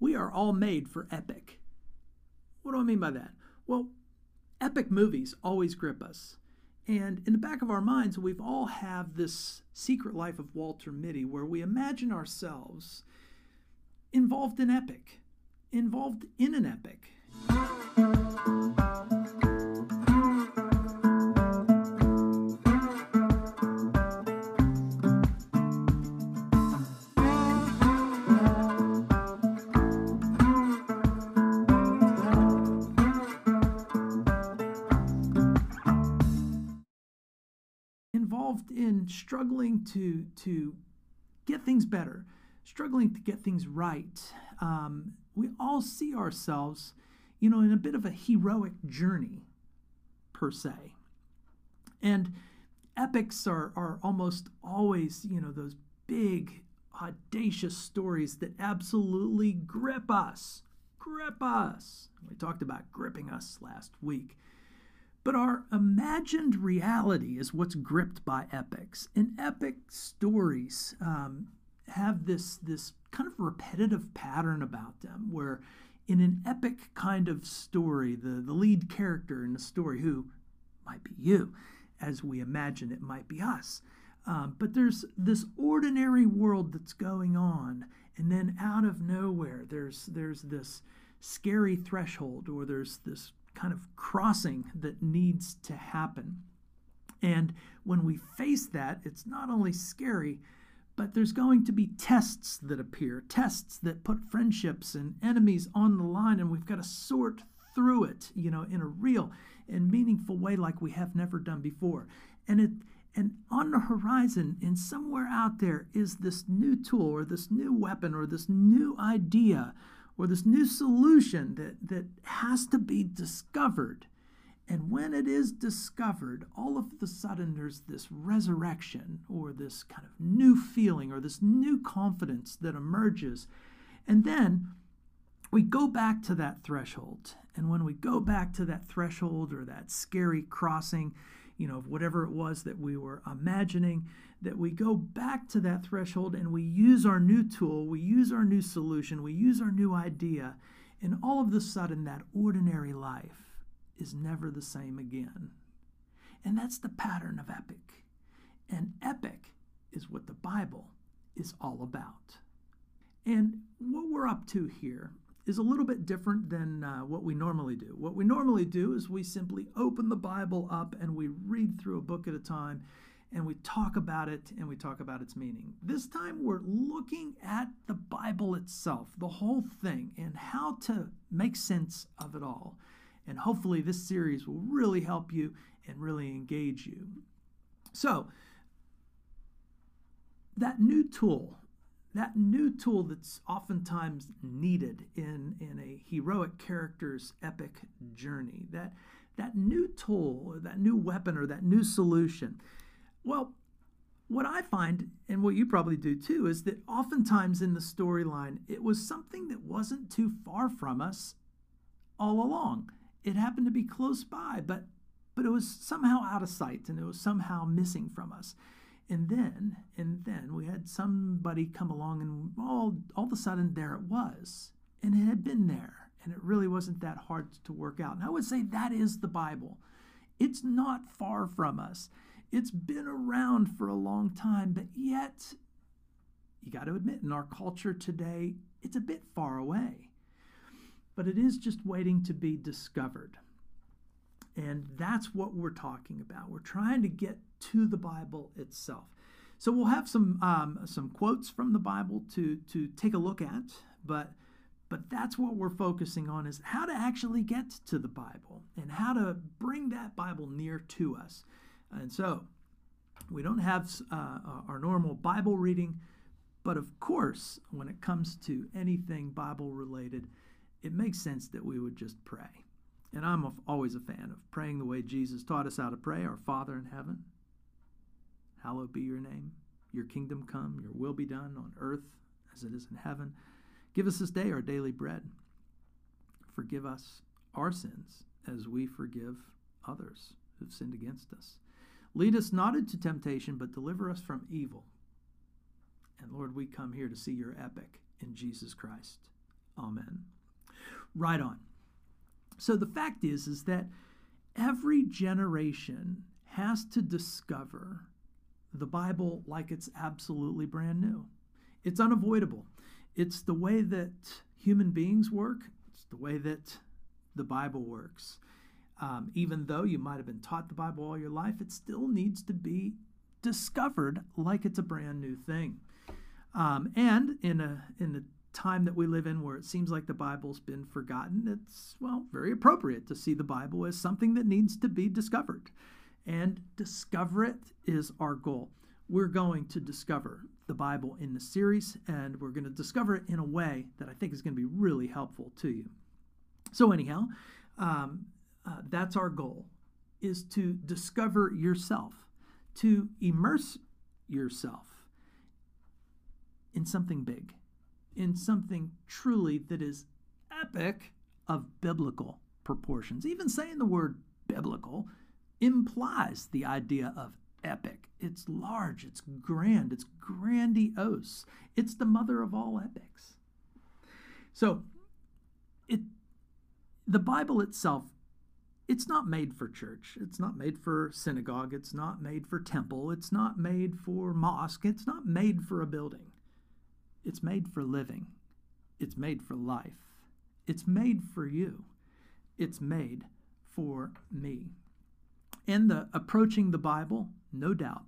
we are all made for epic. What do I mean by that? Well, epic movies always grip us. And in the back of our minds, we've all have this secret life of Walter Mitty where we imagine ourselves involved in epic, involved in an epic. Struggling to to get things better, struggling to get things right. Um, we all see ourselves, you know, in a bit of a heroic journey, per se. And epics are are almost always, you know, those big, audacious stories that absolutely grip us, grip us. We talked about gripping us last week. But our imagined reality is what's gripped by epics. And epic stories um, have this, this kind of repetitive pattern about them where in an epic kind of story, the, the lead character in the story, who might be you, as we imagine it might be us, um, but there's this ordinary world that's going on, and then out of nowhere, there's there's this scary threshold, or there's this kind of crossing that needs to happen. And when we face that, it's not only scary, but there's going to be tests that appear, tests that put friendships and enemies on the line, and we've got to sort through it, you know, in a real and meaningful way like we have never done before. And it and on the horizon and somewhere out there is this new tool or this new weapon or this new idea or this new solution that, that has to be discovered. And when it is discovered, all of the sudden there's this resurrection or this kind of new feeling or this new confidence that emerges. And then we go back to that threshold. And when we go back to that threshold or that scary crossing, you know, of whatever it was that we were imagining, that we go back to that threshold and we use our new tool, we use our new solution, we use our new idea, and all of a sudden that ordinary life is never the same again. And that's the pattern of epic. And epic is what the Bible is all about. And what we're up to here is a little bit different than uh, what we normally do. What we normally do is we simply open the Bible up and we read through a book at a time and we talk about it and we talk about its meaning. This time we're looking at the Bible itself, the whole thing, and how to make sense of it all. And hopefully, this series will really help you and really engage you. So, that new tool that new tool that's oftentimes needed in, in a heroic character's epic journey, that, that new tool, or that new weapon, or that new solution. Well, what I find, and what you probably do too, is that oftentimes in the storyline, it was something that wasn't too far from us all along. It happened to be close by, but but it was somehow out of sight and it was somehow missing from us. And then, and then we had somebody come along, and all, all of a sudden, there it was. And it had been there, and it really wasn't that hard to work out. And I would say that is the Bible. It's not far from us, it's been around for a long time, but yet, you got to admit, in our culture today, it's a bit far away. But it is just waiting to be discovered. And that's what we're talking about. We're trying to get to the Bible itself. So we'll have some um, some quotes from the Bible to to take a look at, but but that's what we're focusing on is how to actually get to the Bible and how to bring that Bible near to us. And so we don't have uh, our normal Bible reading, but of course, when it comes to anything Bible related, it makes sense that we would just pray. And I'm always a fan of praying the way Jesus taught us how to pray Our Father in heaven, hallowed be your name. Your kingdom come, your will be done on earth as it is in heaven. Give us this day our daily bread. Forgive us our sins as we forgive others who've sinned against us. Lead us not into temptation, but deliver us from evil. And Lord, we come here to see your epic in Jesus Christ. Amen. Right on. So the fact is is that every generation has to discover the Bible like it's absolutely brand new. It's unavoidable. It's the way that human beings work, it's the way that the Bible works. Um, even though you might have been taught the Bible all your life, it still needs to be discovered like it's a brand new thing. Um, and in a in the time that we live in where it seems like the Bible's been forgotten, it's well very appropriate to see the Bible as something that needs to be discovered. And discover it is our goal. We're going to discover the Bible in the series, and we're going to discover it in a way that I think is going to be really helpful to you. So, anyhow, um, uh, that's our goal is to discover yourself, to immerse yourself in something big, in something truly that is epic of biblical proportions. Even saying the word biblical implies the idea of epic. It's large, it's grand, it's grandiose. It's the mother of all epics. So, it the Bible itself it's not made for church. It's not made for synagogue. It's not made for temple. It's not made for mosque. It's not made for a building. It's made for living. It's made for life. It's made for you. It's made for me. And the approaching the Bible, no doubt,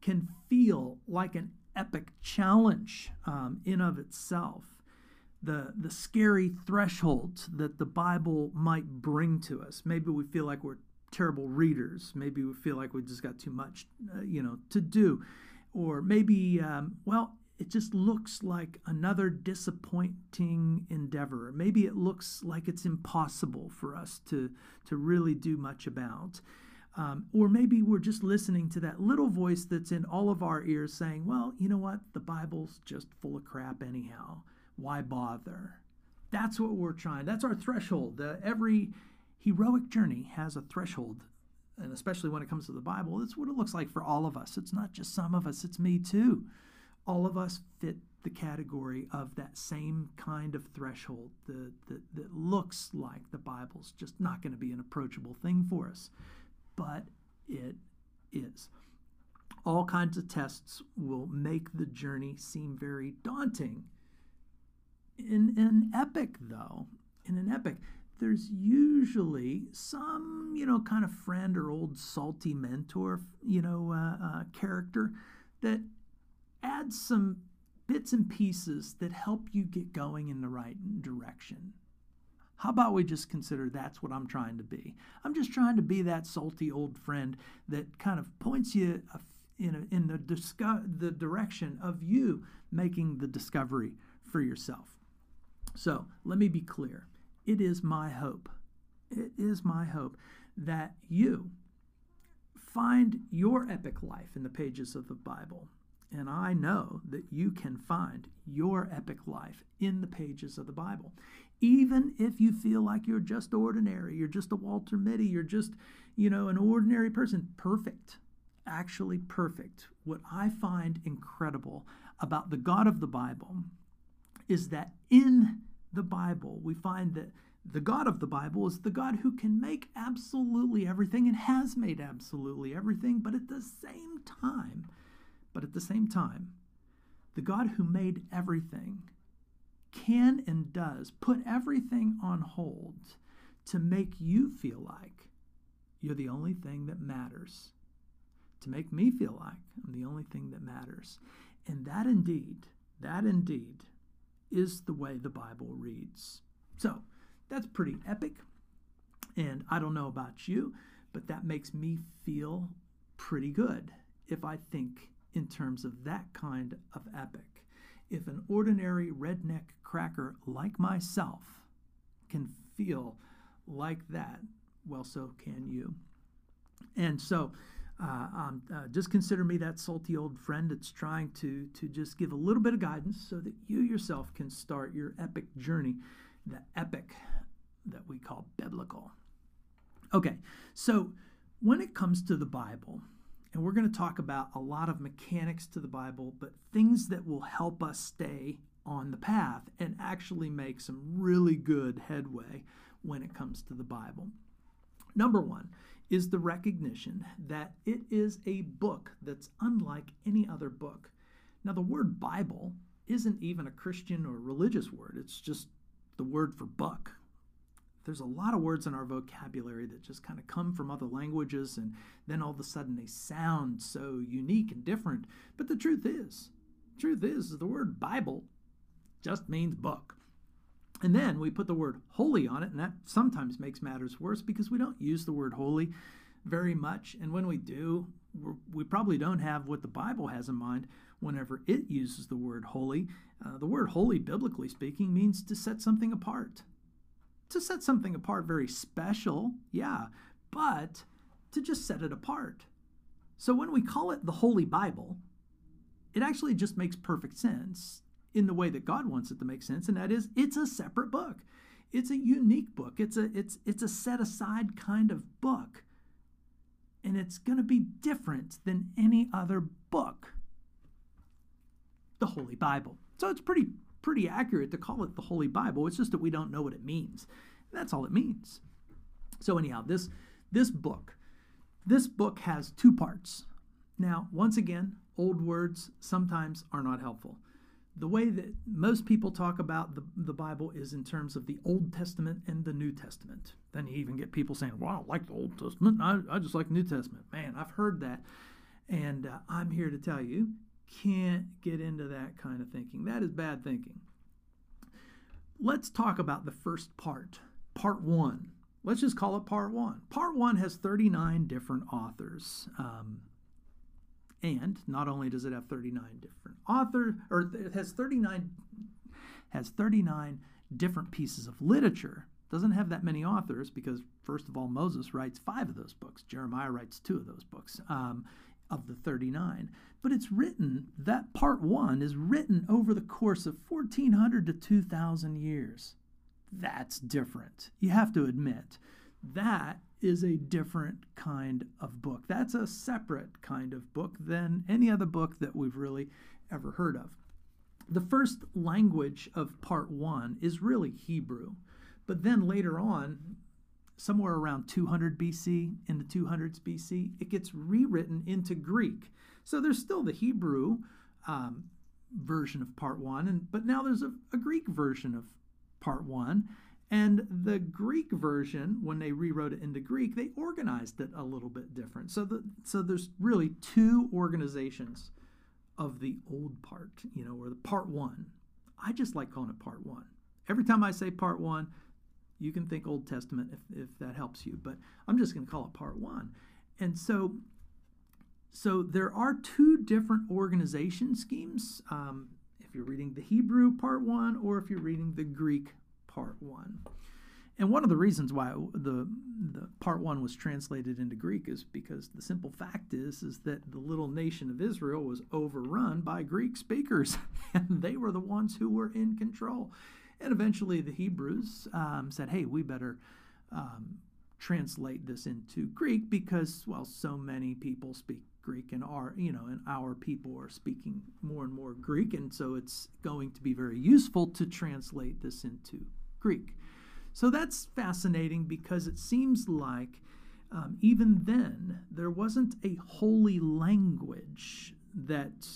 can feel like an epic challenge um, in of itself the the scary thresholds that the Bible might bring to us. Maybe we feel like we're terrible readers. Maybe we feel like we just got too much, uh, you know, to do, or maybe um, well, it just looks like another disappointing endeavor. Maybe it looks like it's impossible for us to to really do much about. Um, or maybe we're just listening to that little voice that's in all of our ears saying, well, you know what? The Bible's just full of crap anyhow why bother? That's what we're trying. That's our threshold. Uh, every heroic journey has a threshold, and especially when it comes to the Bible, that's what it looks like for all of us. It's not just some of us, it's me too. All of us fit the category of that same kind of threshold that, that, that looks like the Bible's just not going to be an approachable thing for us. But it is. All kinds of tests will make the journey seem very daunting in an epic, though, in an epic, there's usually some, you know, kind of friend or old salty mentor, you know, uh, uh, character that adds some bits and pieces that help you get going in the right direction. How about we just consider that's what I'm trying to be? I'm just trying to be that salty old friend that kind of points you in, a, in the, disco- the direction of you making the discovery for yourself. So let me be clear. It is my hope, it is my hope that you find your epic life in the pages of the Bible. And I know that you can find your epic life in the pages of the Bible. Even if you feel like you're just ordinary, you're just a Walter Mitty, you're just, you know, an ordinary person, perfect, actually perfect. What I find incredible about the God of the Bible is that in the Bible, we find that the God of the Bible is the God who can make absolutely everything and has made absolutely everything, but at the same time, but at the same time, the God who made everything can and does put everything on hold to make you feel like you're the only thing that matters. To make me feel like I'm the only thing that matters. And that indeed, that indeed is the way the Bible reads. So that's pretty epic. And I don't know about you, but that makes me feel pretty good if I think in terms of that kind of epic. If an ordinary redneck cracker like myself can feel like that, well, so can you. And so uh, um, uh, just consider me that salty old friend that's trying to to just give a little bit of guidance so that you yourself can start your epic journey, the epic that we call biblical. Okay, so when it comes to the Bible, and we're going to talk about a lot of mechanics to the Bible, but things that will help us stay on the path and actually make some really good headway when it comes to the Bible. Number one is the recognition that it is a book that's unlike any other book. Now, the word Bible isn't even a Christian or religious word, it's just the word for book. There's a lot of words in our vocabulary that just kind of come from other languages and then all of a sudden they sound so unique and different. But the truth is, truth is, the word Bible just means book. And then we put the word holy on it, and that sometimes makes matters worse because we don't use the word holy very much. And when we do, we probably don't have what the Bible has in mind whenever it uses the word holy. Uh, the word holy, biblically speaking, means to set something apart. To set something apart very special, yeah, but to just set it apart. So when we call it the Holy Bible, it actually just makes perfect sense in the way that God wants it to make sense, and that is it's a separate book. It's a unique book. It's a it's it's a set aside kind of book. And it's going to be different than any other book. The Holy Bible. So it's pretty pretty accurate to call it the Holy Bible. It's just that we don't know what it means. That's all it means. So anyhow, this this book this book has two parts. Now, once again, old words sometimes are not helpful the way that most people talk about the, the Bible is in terms of the Old Testament and the New Testament. Then you even get people saying, well, I like the Old Testament. I, I just like the New Testament. Man, I've heard that. And uh, I'm here to tell you, can't get into that kind of thinking. That is bad thinking. Let's talk about the first part, part one. Let's just call it part one. Part one has 39 different authors. Um, and not only does it have 39 different authors, or it has 39 has 39 different pieces of literature. Doesn't have that many authors because first of all, Moses writes five of those books. Jeremiah writes two of those books um, of the 39. But it's written that part one is written over the course of 1400 to 2000 years. That's different. You have to admit that is a different kind of book. That's a separate kind of book than any other book that we've really ever heard of. The first language of part one is really Hebrew, but then later on, somewhere around 200 BC, in the 200s BC, it gets rewritten into Greek. So there's still the Hebrew um, version of part one, and but now there's a, a Greek version of part one. And the Greek version, when they rewrote it into Greek, they organized it a little bit different. So, the, so there's really two organizations of the old part, you know, or the part one. I just like calling it part one. Every time I say part one, you can think Old Testament if, if that helps you, but I'm just going to call it part one. And so, so there are two different organization schemes. Um, if you're reading the Hebrew part one, or if you're reading the Greek part one. And one of the reasons why the, the part one was translated into Greek is because the simple fact is is that the little nation of Israel was overrun by Greek speakers, and they were the ones who were in control. And eventually, the Hebrews um, said, "Hey, we better um, translate this into Greek because, well, so many people speak Greek, and our you know, and our people are speaking more and more Greek, and so it's going to be very useful to translate this into Greek. So that's fascinating because it seems like um, even then there wasn't a holy language that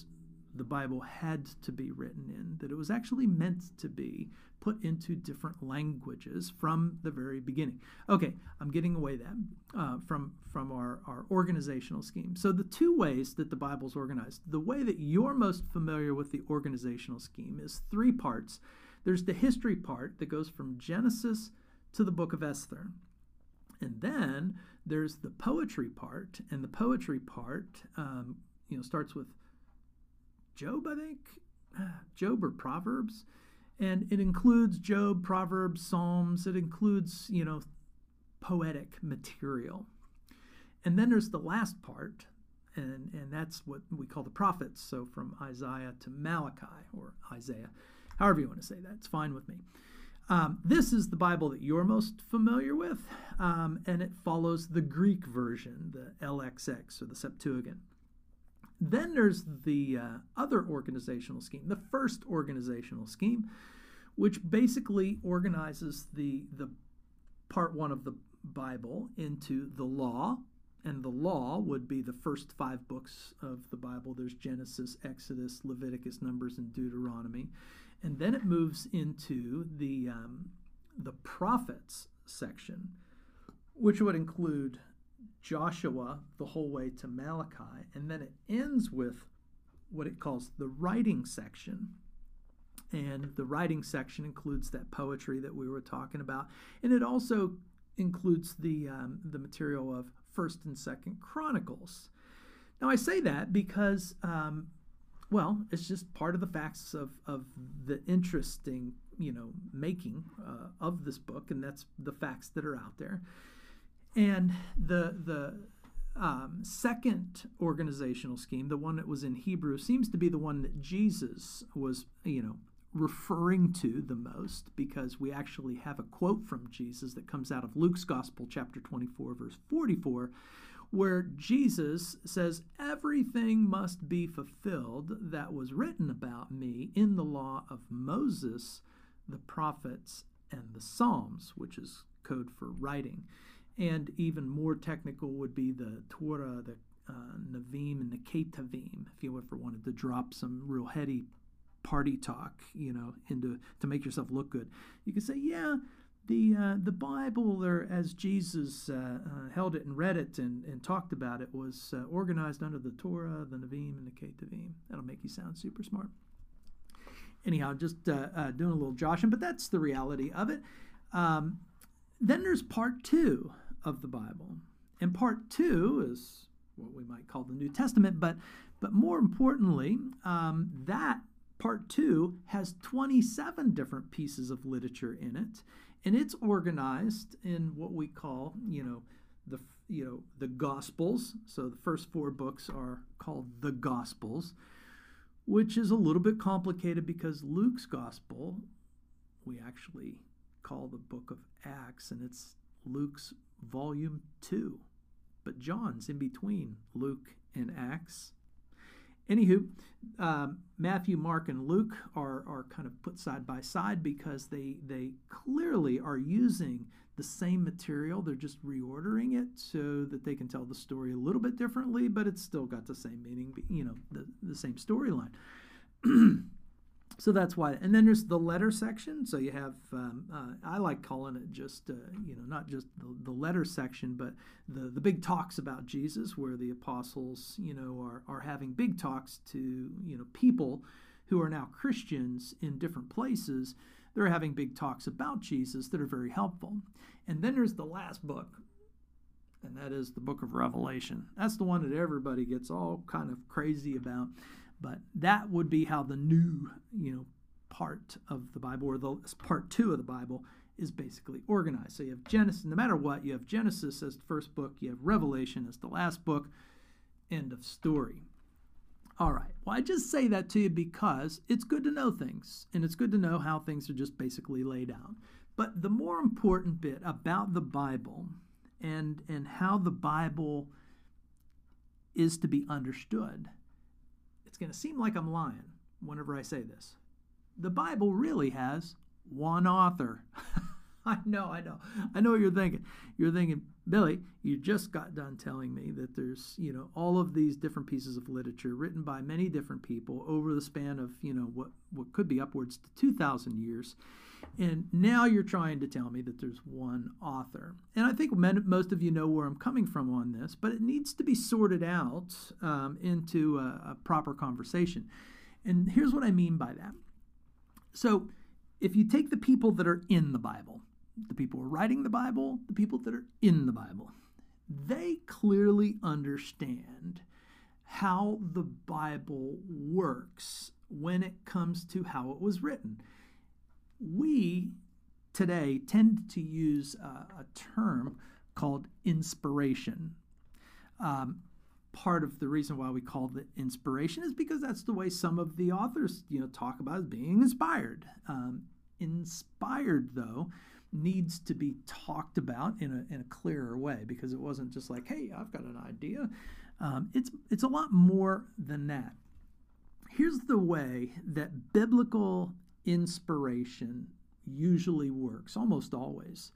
the Bible had to be written in, that it was actually meant to be put into different languages from the very beginning. Okay, I'm getting away that uh, from from our, our organizational scheme. So the two ways that the Bible's organized, the way that you're most familiar with the organizational scheme is three parts there's the history part that goes from Genesis to the book of Esther. And then there's the poetry part, and the poetry part, um, you know, starts with Job, I think, Job or Proverbs, and it includes Job, Proverbs, Psalms. It includes, you know, poetic material. And then there's the last part, and and that's what we call the prophets. So from Isaiah to Malachi or Isaiah however you want to say that. It's fine with me. Um, this is the Bible that you're most familiar with, um, and it follows the Greek version, the LXX or the Septuagint. then there's the uh, other organizational scheme, the first organizational scheme, which basically organizes the the part one of the Bible into the law, and the law would be the first five books of the Bible. There's Genesis, Exodus, Leviticus, Numbers, and Deuteronomy, and then it moves into the um, the prophets section, which would include Joshua the whole way to Malachi, and then it ends with what it calls the writing section. And the writing section includes that poetry that we were talking about, and it also includes the um, the material of First and Second Chronicles. Now I say that because, um, well, it's just part of the facts of of the interesting, you know, making uh, of this book, and that's the facts that are out there. And the the um, second organizational scheme, the one that was in Hebrew, seems to be the one that Jesus was, you know, referring to the most because we actually have a quote from Jesus that comes out of Luke's Gospel, chapter 24, verse 44, where Jesus says, Everything must be fulfilled that was written about me in the law of Moses, the prophets, and the Psalms, which is code for writing and even more technical would be the Torah, the uh, Navim, and the Ketavim. If you ever wanted to drop some real heady party talk, you know, into to make yourself look good, you could say, yeah, the uh, the Bible, or as Jesus uh, uh, held it and read it and, and talked about it, was uh, organized under the Torah, the Navim, and the Ketavim. That'll make you sound super smart. Anyhow, just uh, uh, doing a little joshing, but that's the reality of it. Um, then there's part two of the Bible. And part two is what we might call the New Testament, but but more importantly, um, that part two has 27 different pieces of literature in it, and it's organized in what we call, you know, the you know the Gospels. So the first four books are called the Gospels, which is a little bit complicated because Luke's Gospel we actually call the book of Acts, and it's Luke's volume 2. But John's in between Luke and Acts. Anywho, um, Matthew, Mark, and Luke are, are kind of put side by side because they, they clearly are using the same material. They're just reordering it so that they can tell the story a little bit differently, but it's still got the same meaning, you know, the, the same storyline. so that's why and then there's the letter section. So you have um, uh, i like calling it just uh, you know not just the, the letter section but the, the big talks about jesus where the apostles you know are, are having big talks to you know people who are now christians in different places. They're having big talks about jesus that are very helpful. And then there's the last book and that is the book of revelation. That's the one that everybody gets all kind of crazy about but that would be how the new, you know, part of the Bible or the part two of the Bible is basically organized. So you have Genesis, no matter what, you have Genesis as the first book, you have Revelation as the last book, end of story. All right. Well, I just say that to you because it's good to know things and it's good to know how things are just basically laid out. But the more important bit about the Bible and and how the Bible is to be understood it's going to seem like I'm lying whenever I say this. The Bible really has one author. I know, I know. I know what you're thinking. You're thinking, Billy, you just got done telling me that there's, you know, all of these different pieces of literature written by many different people over the span of, you know, what, what could be upwards to 2,000 years. And now you're trying to tell me that there's one author. And I think most of you know where I'm coming from on this, but it needs to be sorted out um, into a, a proper conversation. And here's what I mean by that. So, if you take the people that are in the Bible, the people who are writing the Bible, the people that are in the Bible, they clearly understand how the Bible works when it comes to how it was written we today tend to use a, term called inspiration. Um, part of the reason why we call it inspiration is because that's the way some of the authors, you know, talk about being inspired. Um, inspired, though, needs to be talked about in a, in a clearer way because it wasn't just like, hey, I've got an idea. Um, it's it's a lot more than that. Here's the way that biblical inspiration usually works, almost always.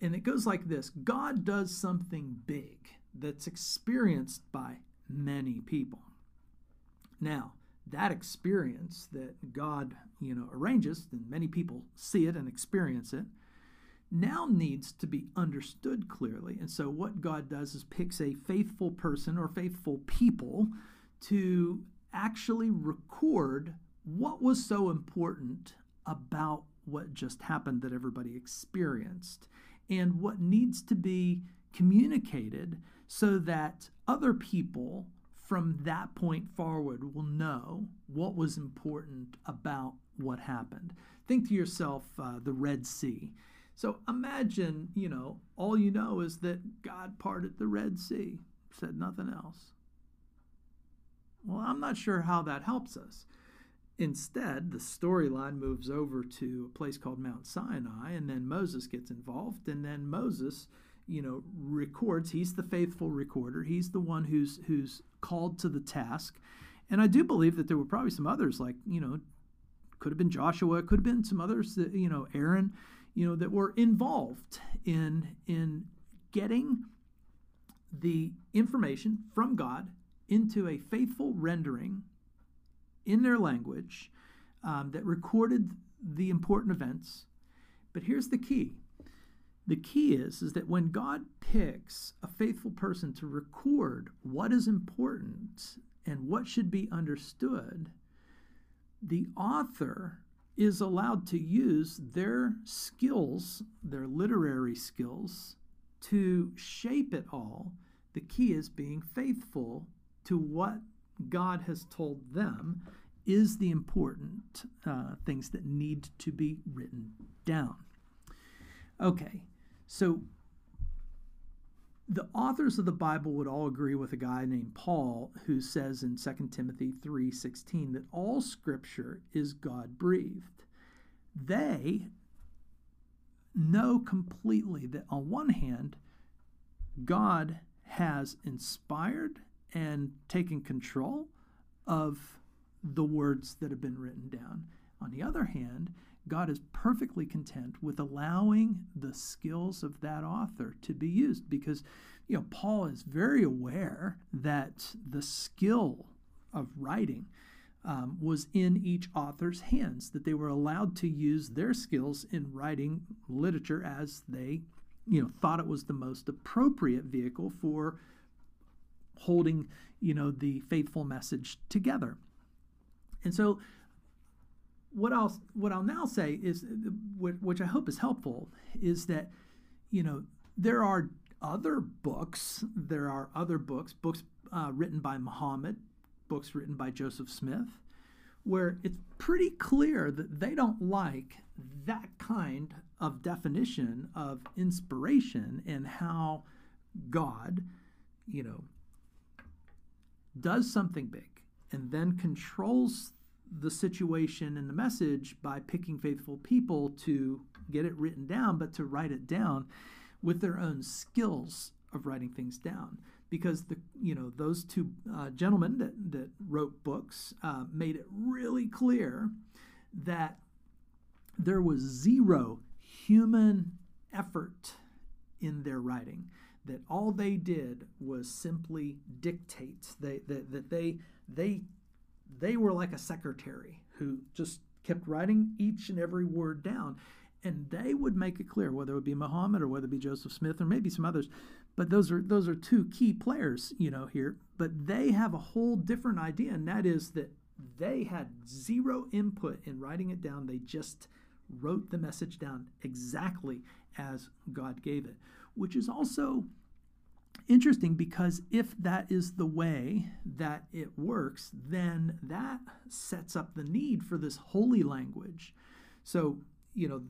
And it goes like this God does something big that's experienced by many people. Now, that experience that God, you know, arranges, and many people see it and experience it, now needs to be understood clearly. And so what God does is picks a faithful person or faithful people to actually record what was so important about what just happened that everybody experienced and what needs to be communicated so that other people from that point forward will know what was important about what happened. Think to yourself uh, the Red Sea. So imagine, you know, all you know is that God parted the Red Sea, said nothing else. Well, I'm not sure how that helps us. Instead, the storyline moves over to a place called Mount Sinai, and then Moses gets involved, and then Moses, you know, records. He's the faithful recorder. He's the one who's who's called to the task. And I do believe that there were probably some others, like you know, could have been Joshua, could have been some others that you know, Aaron, you know, that were involved in in getting the information from God into a faithful rendering in their language um, that recorded the important events. But here's the key. The key is, is that when God picks a faithful person to record what is important and what should be understood, the author is allowed to use their skills, their literary skills, to shape it all. The key is being faithful to what God has told them is the important uh, things that need to be written down. Okay, so the authors of the Bible would all agree with a guy named Paul who says in 2 Timothy 3:16 that all scripture is God-breathed. They know completely that on one hand God has inspired and taking control of the words that have been written down. On the other hand, God is perfectly content with allowing the skills of that author to be used because you know Paul is very aware that the skill of writing um, was in each author's hands that they were allowed to use their skills in writing literature as they you know thought it was the most appropriate vehicle for holding you know the faithful message together and so what I'll what I'll now say is, which I hope is helpful, is that you know there are other books. There are other books, books uh, written by Muhammad, books written by Joseph Smith, where it's pretty clear that they don't like that kind of definition of inspiration and how God, you know, does something big and then controls the situation and the message by picking faithful people to get it written down, but to write it down with their own skills of writing things down. Because the you know those two uh, gentlemen that that wrote books uh, made it really clear that there was zero human effort in their writing. That all they did was simply dictate. They that, that they they they were like a secretary who just kept writing each and every word down. And they would make it clear whether it would be Muhammad or whether it be Joseph Smith or maybe some others. But those are those are two key players, you know, here. But they have a whole different idea, and that is that they had zero input in writing it down. They just wrote the message down exactly as God gave it, which is also interesting because if that is the way that it works, then that sets up the need for this holy language. So, you know,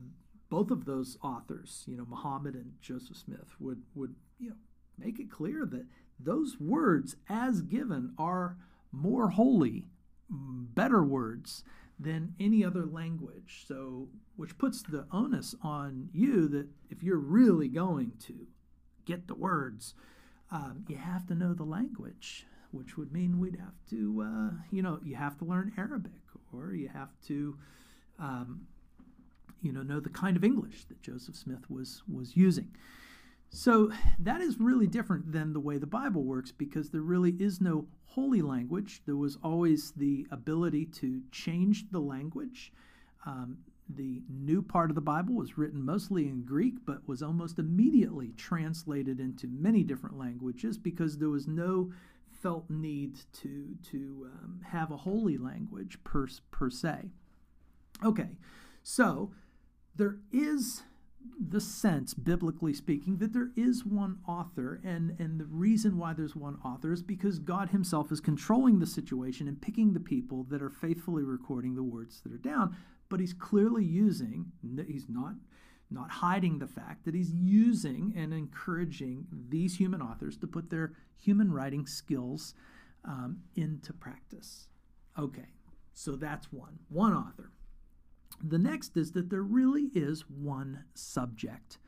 both of those authors, you know, Muhammad and Joseph Smith, would would you know make it clear that those words as given are more holy, better words than any other language. So, which puts the onus on you that if you're really going to get the words Um, you have to know the language, which would mean we'd have to, uh, you know, you have to learn Arabic or you have to, um, you know, know the kind of English that Joseph Smith was was using. So that is really different than the way the Bible works because there really is no holy language. There was always the ability to change the language. Um, the new part of the Bible was written mostly in Greek, but was almost immediately translated into many different languages because there was no felt need to, to um, have a holy language per, per se. Okay, so there is the sense, biblically speaking, that there is one author, and, and the reason why there's one author is because God Himself is controlling the situation and picking the people that are faithfully recording the words that are down. But He's clearly using, He's not not hiding the fact that he's using and encouraging these human authors to put their human writing skills um, into practice. Okay, so that's one, one author. The next is that there really is one subject.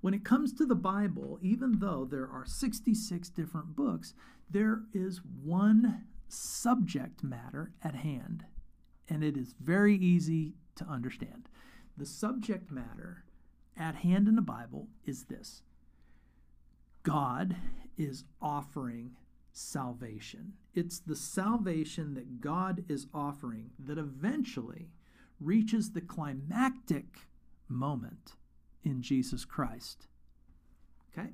When it comes to the Bible, even though there are 66 different books, there is one subject matter at hand, and it is very easy to understand. The subject matter at hand in the Bible is this God is offering salvation. It's the salvation that God is offering that eventually reaches the climactic moment in Jesus Christ. Okay?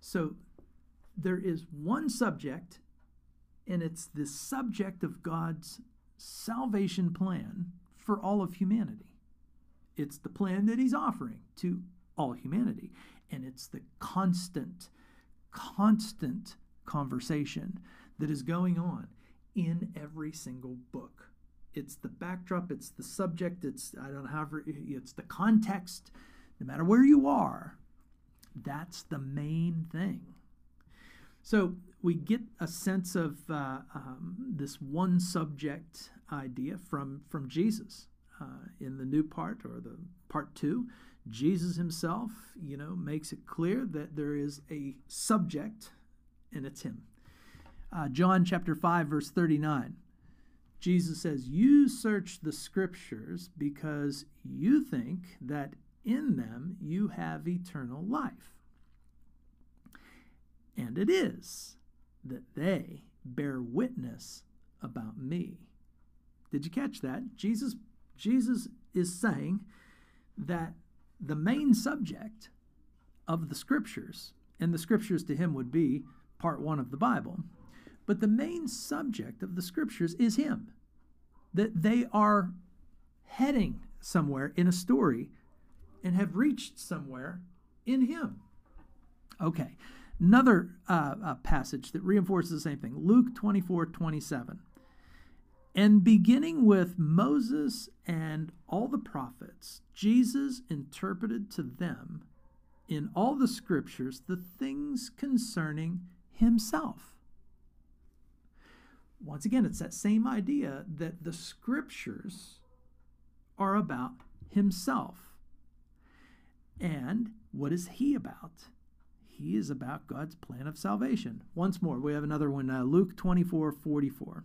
So there is one subject, and it's the subject of God's salvation plan for all of humanity. It's the plan that He's offering to all humanity. And it's the constant, constant conversation that is going on in every single book it's the backdrop, it's the subject, it's I don't know however it's the context. No matter where you are, that's the main thing. So we get a sense of uh, um, this one subject idea from from Jesus uh, in the new part or the part two. Jesus himself, you know, makes it clear that there is a subject, and it's him. Uh, John chapter five verse thirty nine. Jesus says, You search the scriptures because you think that in them you have eternal life. And it is that they bear witness about me. Did you catch that? Jesus, Jesus is saying that the main subject of the scriptures, and the scriptures to him would be part one of the Bible, but the main subject of the scriptures is Him. That they are heading somewhere in a story and have reached somewhere in Him. Okay, another uh, uh, passage that reinforces the same thing Luke 24 27. And beginning with Moses and all the prophets, Jesus interpreted to them in all the scriptures the things concerning himself once again, it's that same idea that the scriptures are about himself. And what is he about? He is about God's plan of salvation. Once more, we have another one, uh, Luke 24 44.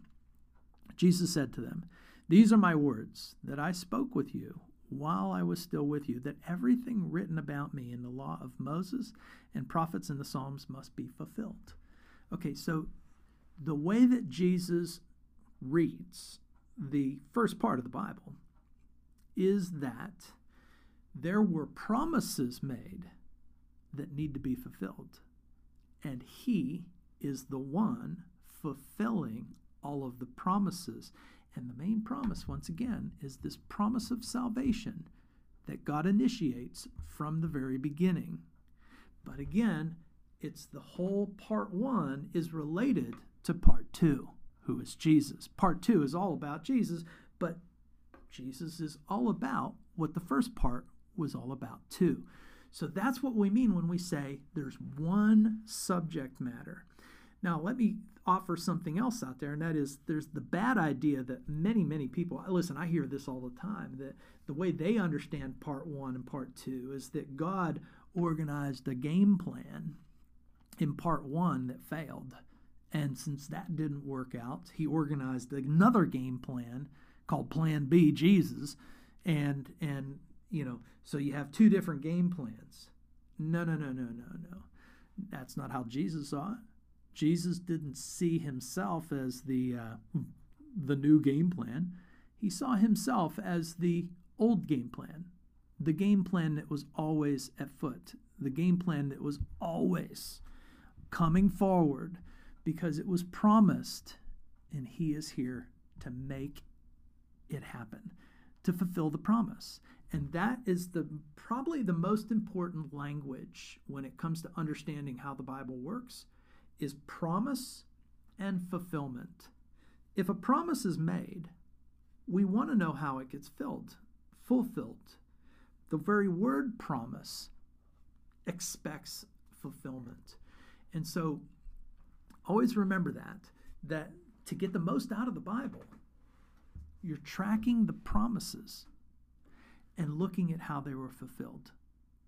Jesus said to them, These are my words that I spoke with you while I was still with you, that everything written about me in the law of Moses and prophets and the Psalms must be fulfilled. Okay, so the way that Jesus reads the first part of the Bible is that there were promises made that need to be fulfilled. And he is the one fulfilling all of the promises. And the main promise, once again, is this promise of salvation that God initiates from the very beginning. But again, it's the whole part one is related to part two, who is Jesus. Part two is all about Jesus, but Jesus is all about what the first part was all about, too. So that's what we mean when we say there's one subject matter. Now, let me offer something else out there, and that is there's the bad idea that many, many people listen, I hear this all the time that the way they understand part one and part two is that God organized a game plan in part one that failed. And since that didn't work out, he organized another game plan called Plan B Jesus. And, and, you know, so you have two different game plans. No, no, no, no, no, no. That's not how Jesus saw it. Jesus didn't see himself as the, uh, the new game plan. He saw himself as the old game plan, the game plan that was always at foot, the game plan that was always coming forward because it was promised, and He is here to make it happen, to fulfill the promise. And that is the probably the most important language when it comes to understanding how the Bible works is promise and fulfillment. If a promise is made, we want to know how it gets filled, fulfilled. The very word promise expects fulfillment. And so always remember that that to get the most out of the Bible, you're tracking the promises and looking at how they were fulfilled.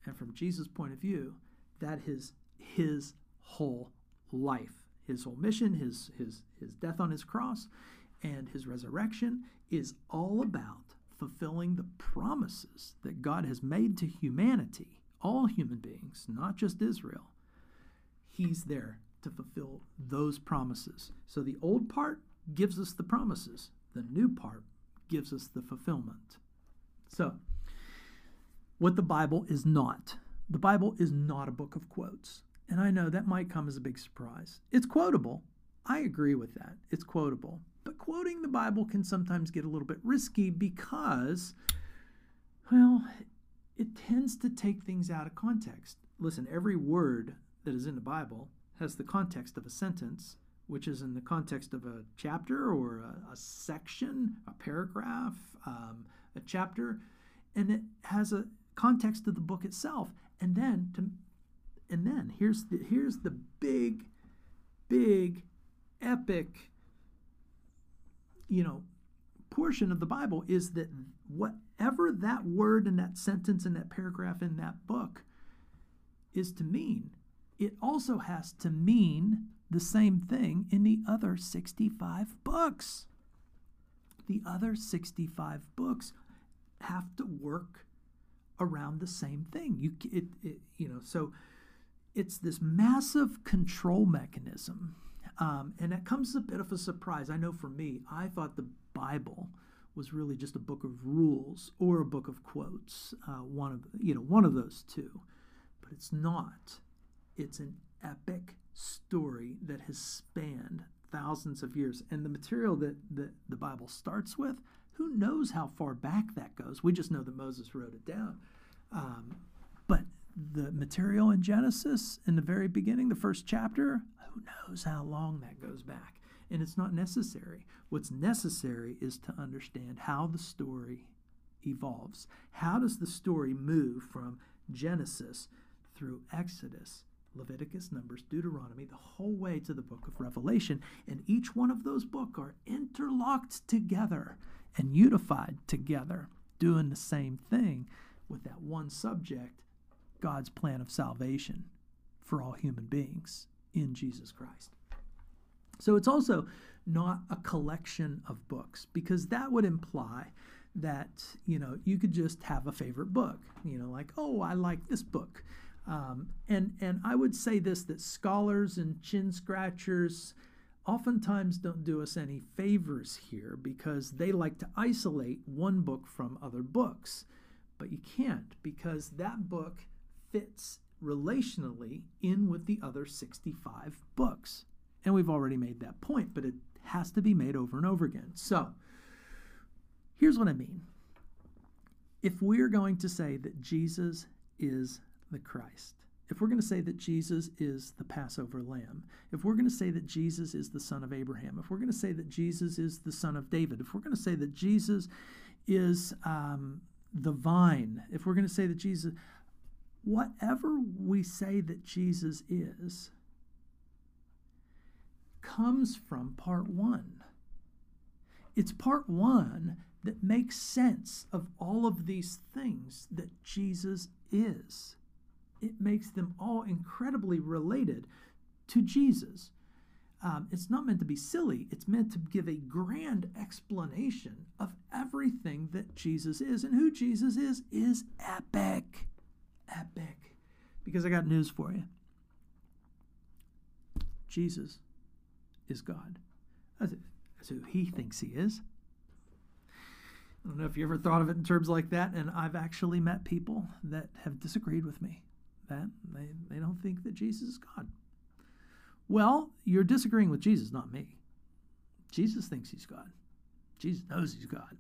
And from Jesus' point of view, that is his whole life, his whole mission, his his his death on his cross and his resurrection is all about fulfilling the promises that God has made to humanity, all human beings, not just Israel. He's there to fulfill those promises. So the old part gives us the promises, the new part gives us the fulfillment. So, what the Bible is not the Bible is not a book of quotes. And I know that might come as a big surprise. It's quotable. I agree with that. It's quotable. But quoting the Bible can sometimes get a little bit risky because, well, it tends to take things out of context. Listen, every word that is in the Bible has the context of a sentence, which is in the context of a chapter or a, a section, a paragraph, um, a chapter, and it has a context of the book itself. And then to and then here's the here's the big, big, epic, you know, portion of the Bible is that whatever that word and that sentence and that paragraph in that book is to mean it also has to mean the same thing in the other 65 books. The other 65 books have to work around the same thing. You it, it you know so it's this massive control mechanism, um, and that comes as a bit of a surprise. I know for me, I thought the Bible was really just a book of rules or a book of quotes, uh, one of you know one of those two, but it's not. It's an epic story that has spanned thousands of years. And the material that, that the Bible starts with, who knows how far back that goes? We just know that Moses wrote it down. Um, but the material in Genesis, in the very beginning, the first chapter, who knows how long that goes back? And it's not necessary. What's necessary is to understand how the story evolves. How does the story move from Genesis through Exodus Leviticus, Numbers, Deuteronomy, the whole way to the book of Revelation. And each one of those books are interlocked together and unified together, doing the same thing with that one subject God's plan of salvation for all human beings in Jesus Christ. So it's also not a collection of books because that would imply that you know you could just have a favorite book you know like oh i like this book um, and, and I would say this that scholars and chin scratchers oftentimes don't do us any favors here because they like to isolate one book from other books. But you can't because that book fits relationally in with the other 65 books. And we've already made that point, but it has to be made over and over again. So here's what I mean. If we're going to say that Jesus is the Christ, if we're going to say that Jesus is the Passover lamb, if we're going to say that Jesus is the son of Abraham, if we're going to say that Jesus is the son of David, if we're going to say that Jesus is um, the vine, if we're going to say that Jesus, whatever we say that Jesus is, comes from part one. It's part one that makes sense of all of these things that Jesus is it makes them all incredibly related to Jesus. Um, it's not meant to be silly. It's meant to give a grand explanation of everything that Jesus is. And who Jesus is, is epic. Epic. Because I got news for you Jesus is God. That's, that's who he thinks he is. I don't know if you ever thought of it in terms like that, and I've actually met people that have disagreed with me that they, they don't think that Jesus is God. Well, you're disagreeing with Jesus, not me. Jesus thinks he's God. Jesus knows he's God.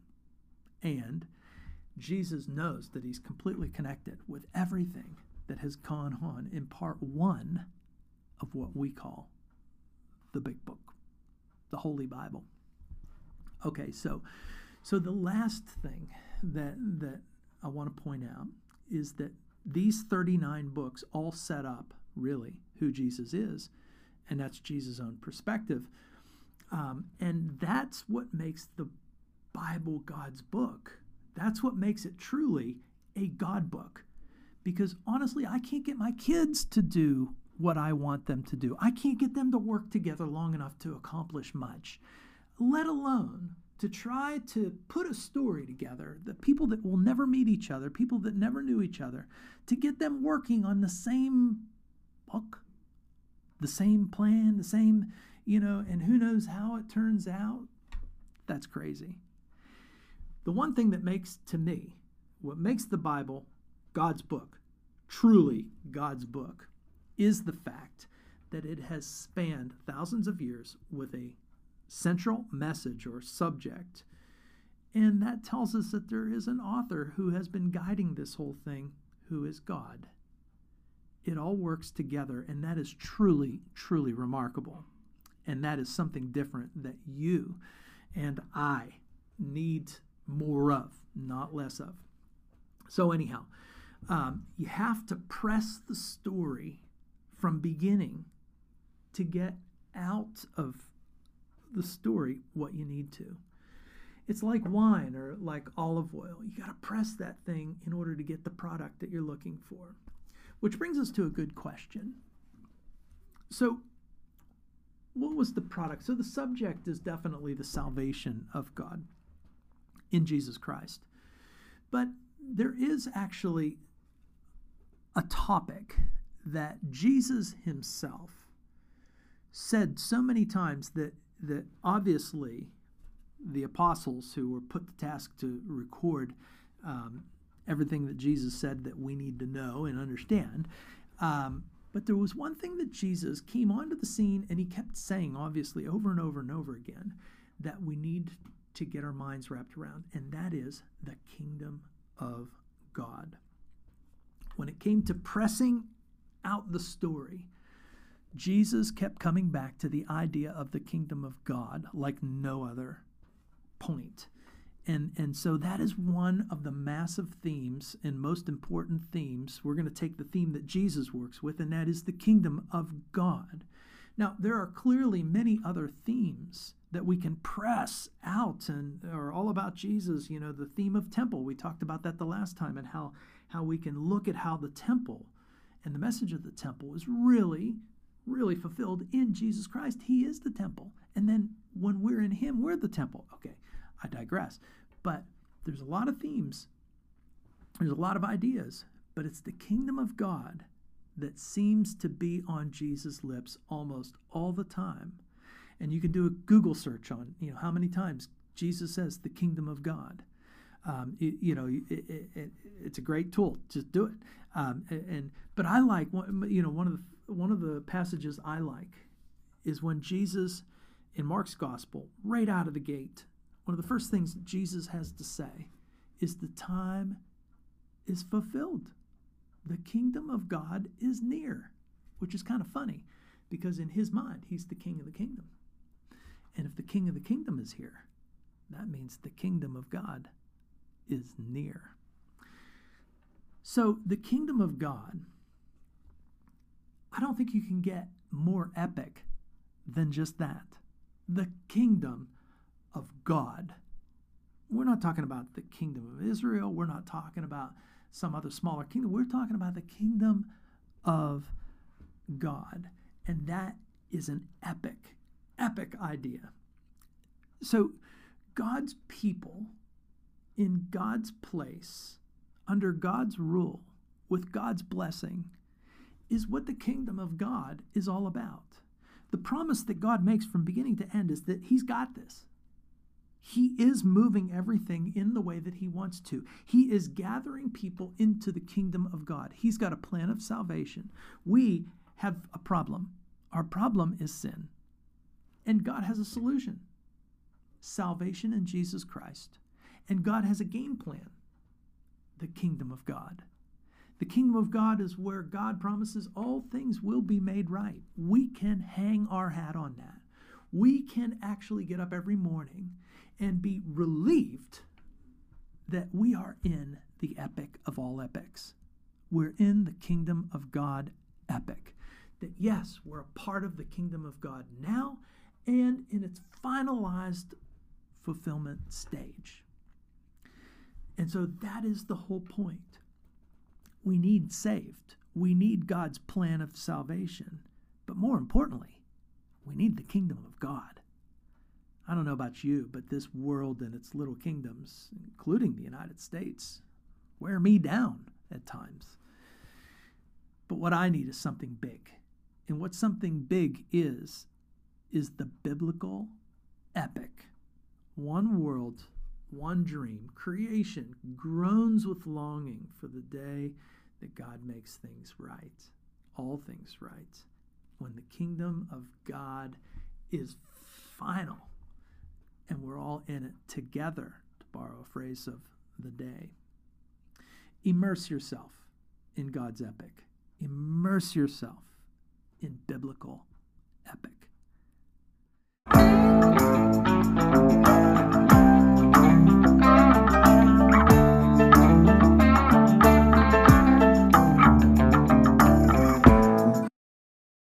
And Jesus knows that he's completely connected with everything that has gone on in part one of what we call the big book, the Holy Bible. Okay, so so the last thing that that I want to point out is that these 39 books all set up really who Jesus is and that's Jesus' own perspective. Um, and that's what makes the Bible God's book. That's what makes it truly a God book. Because honestly, I can't get my kids to do what I want them to do. I can't get them to work together long enough to accomplish much, let alone to try to put a story together the people that will never meet each other, people that never knew each other, to get them working on the same book, the same plan, the same, you know, and who knows how it turns out. That's crazy. The one thing that makes, to me, what makes the Bible God's book, truly God's book, is the fact that it has spanned thousands of years with a central message or subject. And that tells us that there is an author who has been guiding this whole thing, who is God it all works together, and that is truly, truly remarkable. And that is something different that you and I need more of, not less of. So, anyhow, um, you have to press the story from beginning to get out of the story what you need to. It's like wine or like olive oil. You got to press that thing in order to get the product that you're looking for. Which brings us to a good question. So, what was the product? So, the subject is definitely the salvation of God in Jesus Christ. But there is actually a topic that Jesus himself said so many times that, that obviously the apostles who were put to task to record um, everything that Jesus said that we need to know and understand. Um, but there was one thing that Jesus came onto the scene and he kept saying, obviously, over and over and over again, that we need to get our minds wrapped around, and that is the kingdom of God. When it came to pressing out the story, Jesus kept coming back to the idea of the kingdom of God like no other point. And, and so that is one of the massive themes and most important themes. We're going to take the theme that Jesus works with, and that is the kingdom of God. Now, there are clearly many other themes that we can press out and are all about Jesus. You know, the theme of temple. We talked about that the last time and how, how we can look at how the temple and the message of the temple is really, really fulfilled in Jesus Christ. He is the temple. And then when we're in Him, we're the temple. Okay, I digress. But there's a lot of themes, there's a lot of ideas, but it's the kingdom of God that seems to be on Jesus' lips almost all the time. And you can do a Google search on, you know, how many times Jesus says the kingdom of God. Um, it, you know, it, it, it's a great tool. Just do it. Um, and but I like, you know, one of the one of the passages I like is when Jesus in Mark's gospel, right out of the gate, one of the first things Jesus has to say is the time is fulfilled. The kingdom of God is near, which is kind of funny because in his mind, he's the king of the kingdom. And if the king of the kingdom is here, that means the kingdom of God is near. So, the kingdom of God, I don't think you can get more epic than just that. The kingdom of God. We're not talking about the kingdom of Israel. We're not talking about some other smaller kingdom. We're talking about the kingdom of God. And that is an epic, epic idea. So, God's people in God's place, under God's rule, with God's blessing, is what the kingdom of God is all about. The promise that God makes from beginning to end is that He's got this. He is moving everything in the way that He wants to. He is gathering people into the kingdom of God. He's got a plan of salvation. We have a problem. Our problem is sin. And God has a solution salvation in Jesus Christ. And God has a game plan the kingdom of God. The kingdom of God is where God promises all things will be made right. We can hang our hat on that. We can actually get up every morning and be relieved that we are in the epic of all epics. We're in the kingdom of God epic. That yes, we're a part of the kingdom of God now and in its finalized fulfillment stage. And so that is the whole point. We need saved. We need God's plan of salvation. But more importantly, we need the kingdom of God. I don't know about you, but this world and its little kingdoms, including the United States, wear me down at times. But what I need is something big. And what something big is, is the biblical epic. One world, one dream. Creation groans with longing for the day that God makes things right, all things right. When the kingdom of God is final and we're all in it together, to borrow a phrase of the day. Immerse yourself in God's epic, immerse yourself in biblical epic.